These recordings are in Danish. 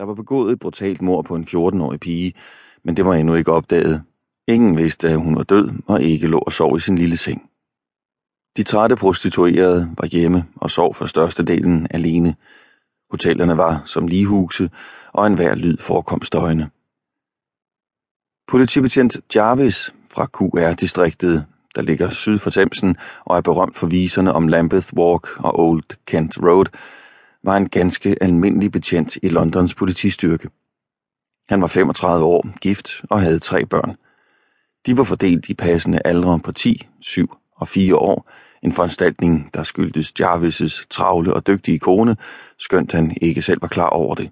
Der var begået et brutalt mord på en 14-årig pige, men det var endnu ikke opdaget. Ingen vidste, at hun var død og ikke lå og sov i sin lille seng. De trætte prostituerede var hjemme og sov for størstedelen alene. Hotellerne var som ligehuse, og enhver lyd forekom støjende. Politibetjent Jarvis fra QR-distriktet, der ligger syd for Thamesen og er berømt for viserne om Lambeth Walk og Old Kent Road, var en ganske almindelig betjent i Londons politistyrke. Han var 35 år, gift og havde tre børn. De var fordelt i passende aldre på 10, 7 og 4 år, en foranstaltning, der skyldtes Jarvis' travle og dygtige kone, skønt han ikke selv var klar over det.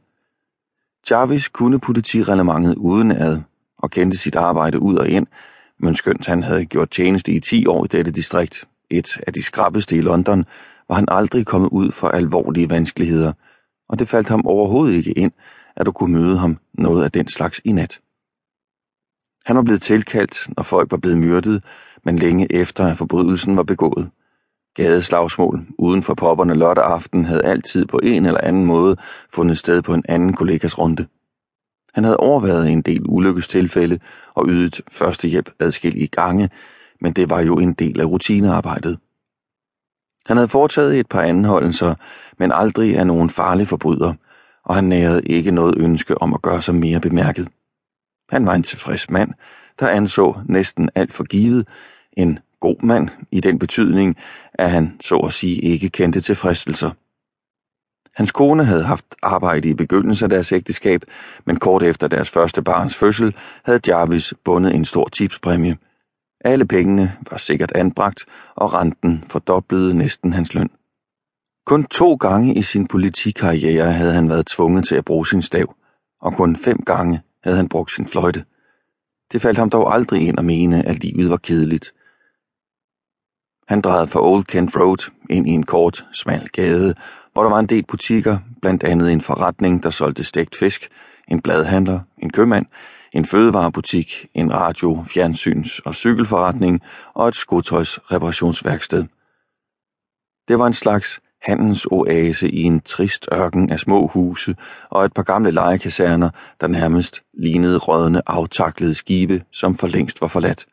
Jarvis kunne politirelementet uden ad og kendte sit arbejde ud og ind, men skønt han havde gjort tjeneste i 10 år i dette distrikt, et af de skrappeste i London, var han aldrig kommet ud for alvorlige vanskeligheder, og det faldt ham overhovedet ikke ind, at du kunne møde ham noget af den slags i nat. Han var blevet tilkaldt, når folk var blevet myrdet, men længe efter at forbrydelsen var begået. Gadeslagsmål uden for popperne lørdag aften havde altid på en eller anden måde fundet sted på en anden kollegas runde. Han havde overvejet en del ulykkestilfælde og ydet førstehjælp adskillige gange, men det var jo en del af rutinearbejdet. Han havde foretaget et par anholdelser, men aldrig af nogen farlig forbryder, og han nærede ikke noget ønske om at gøre sig mere bemærket. Han var en tilfreds mand, der anså næsten alt for givet, en god mand i den betydning, at han så at sige ikke kendte til fristelser. Hans kone havde haft arbejde i begyndelsen af deres ægteskab, men kort efter deres første barns fødsel havde Jarvis bundet en stor tipspræmie. Alle pengene var sikkert anbragt, og renten fordoblede næsten hans løn. Kun to gange i sin politikarriere havde han været tvunget til at bruge sin stav, og kun fem gange havde han brugt sin fløjte. Det faldt ham dog aldrig ind at mene, at livet var kedeligt. Han drejede fra Old Kent Road ind i en kort, smal gade, hvor der var en del butikker, blandt andet en forretning, der solgte stegt fisk, en bladhandler, en købmand, en fødevarebutik, en radio, fjernsyns- og cykelforretning og et skotøjsreparationsværksted. Det var en slags handelsoase i en trist ørken af små huse og et par gamle legekaserner, der nærmest lignede rådne aftaklede skibe, som for længst var forladt.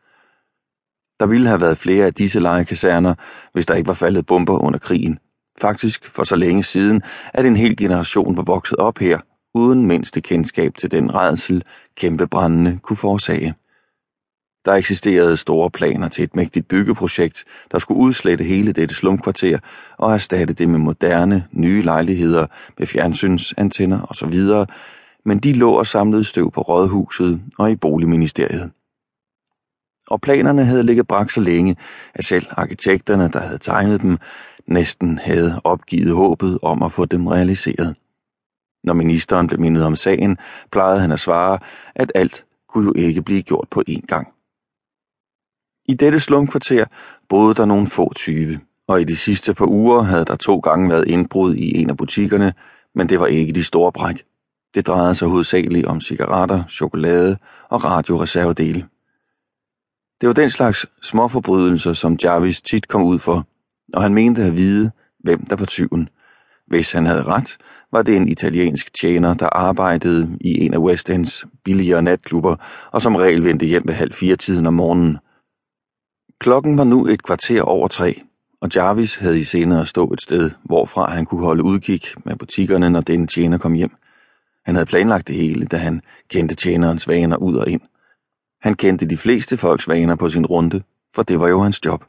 Der ville have været flere af disse legekaserner, hvis der ikke var faldet bomber under krigen. Faktisk for så længe siden, at en hel generation var vokset op her, uden mindste kendskab til den redsel, kæmpebrændende kunne forårsage. Der eksisterede store planer til et mægtigt byggeprojekt, der skulle udslette hele dette slumkvarter og erstatte det med moderne, nye lejligheder med fjernsynsantenner osv., men de lå og samlede støv på rådhuset og i boligministeriet. Og planerne havde ligget brak så længe, at selv arkitekterne, der havde tegnet dem, næsten havde opgivet håbet om at få dem realiseret. Når ministeren blev mindet om sagen, plejede han at svare, at alt kunne jo ikke blive gjort på én gang. I dette slumkvarter boede der nogle få tyve, og i de sidste par uger havde der to gange været indbrud i en af butikkerne, men det var ikke de store bræk. Det drejede sig hovedsageligt om cigaretter, chokolade og radioreservedele. Det var den slags småforbrydelser, som Jarvis tit kom ud for, og han mente at vide, hvem der var tyven. Hvis han havde ret, var det en italiensk tjener, der arbejdede i en af West Ends billigere natklubber, og som regel vendte hjem ved halv fire tiden om morgenen. Klokken var nu et kvarter over tre, og Jarvis havde i senere stået stå et sted, hvorfra han kunne holde udkig med butikkerne, når den tjener kom hjem. Han havde planlagt det hele, da han kendte tjenerens vaner ud og ind. Han kendte de fleste folks vaner på sin runde, for det var jo hans job.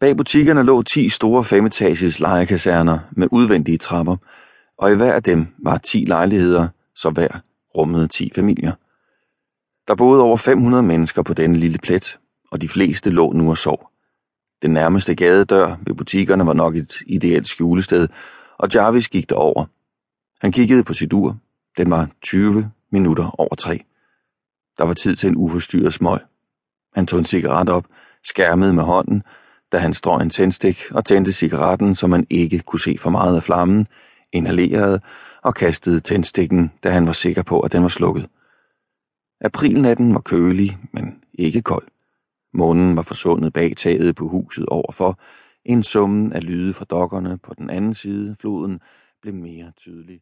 Bag butikkerne lå 10 store femetages lejekaserner med udvendige trapper, og i hver af dem var 10 lejligheder, så hver rummede 10 familier. Der boede over 500 mennesker på denne lille plet, og de fleste lå nu og sov. Den nærmeste gadedør ved butikkerne var nok et ideelt skjulested, og Jarvis gik derover. Han kiggede på sit ur. Den var 20 minutter over tre. Der var tid til en uforstyrret smøg. Han tog en cigaret op, skærmede med hånden, da han strøg en tændstik og tændte cigaretten, så man ikke kunne se for meget af flammen, inhalerede og kastede tændstikken, da han var sikker på, at den var slukket. Aprilnatten var kølig, men ikke kold. Månen var forsvundet bag taget på huset overfor. En summen af lyde fra dokkerne på den anden side floden blev mere tydelig.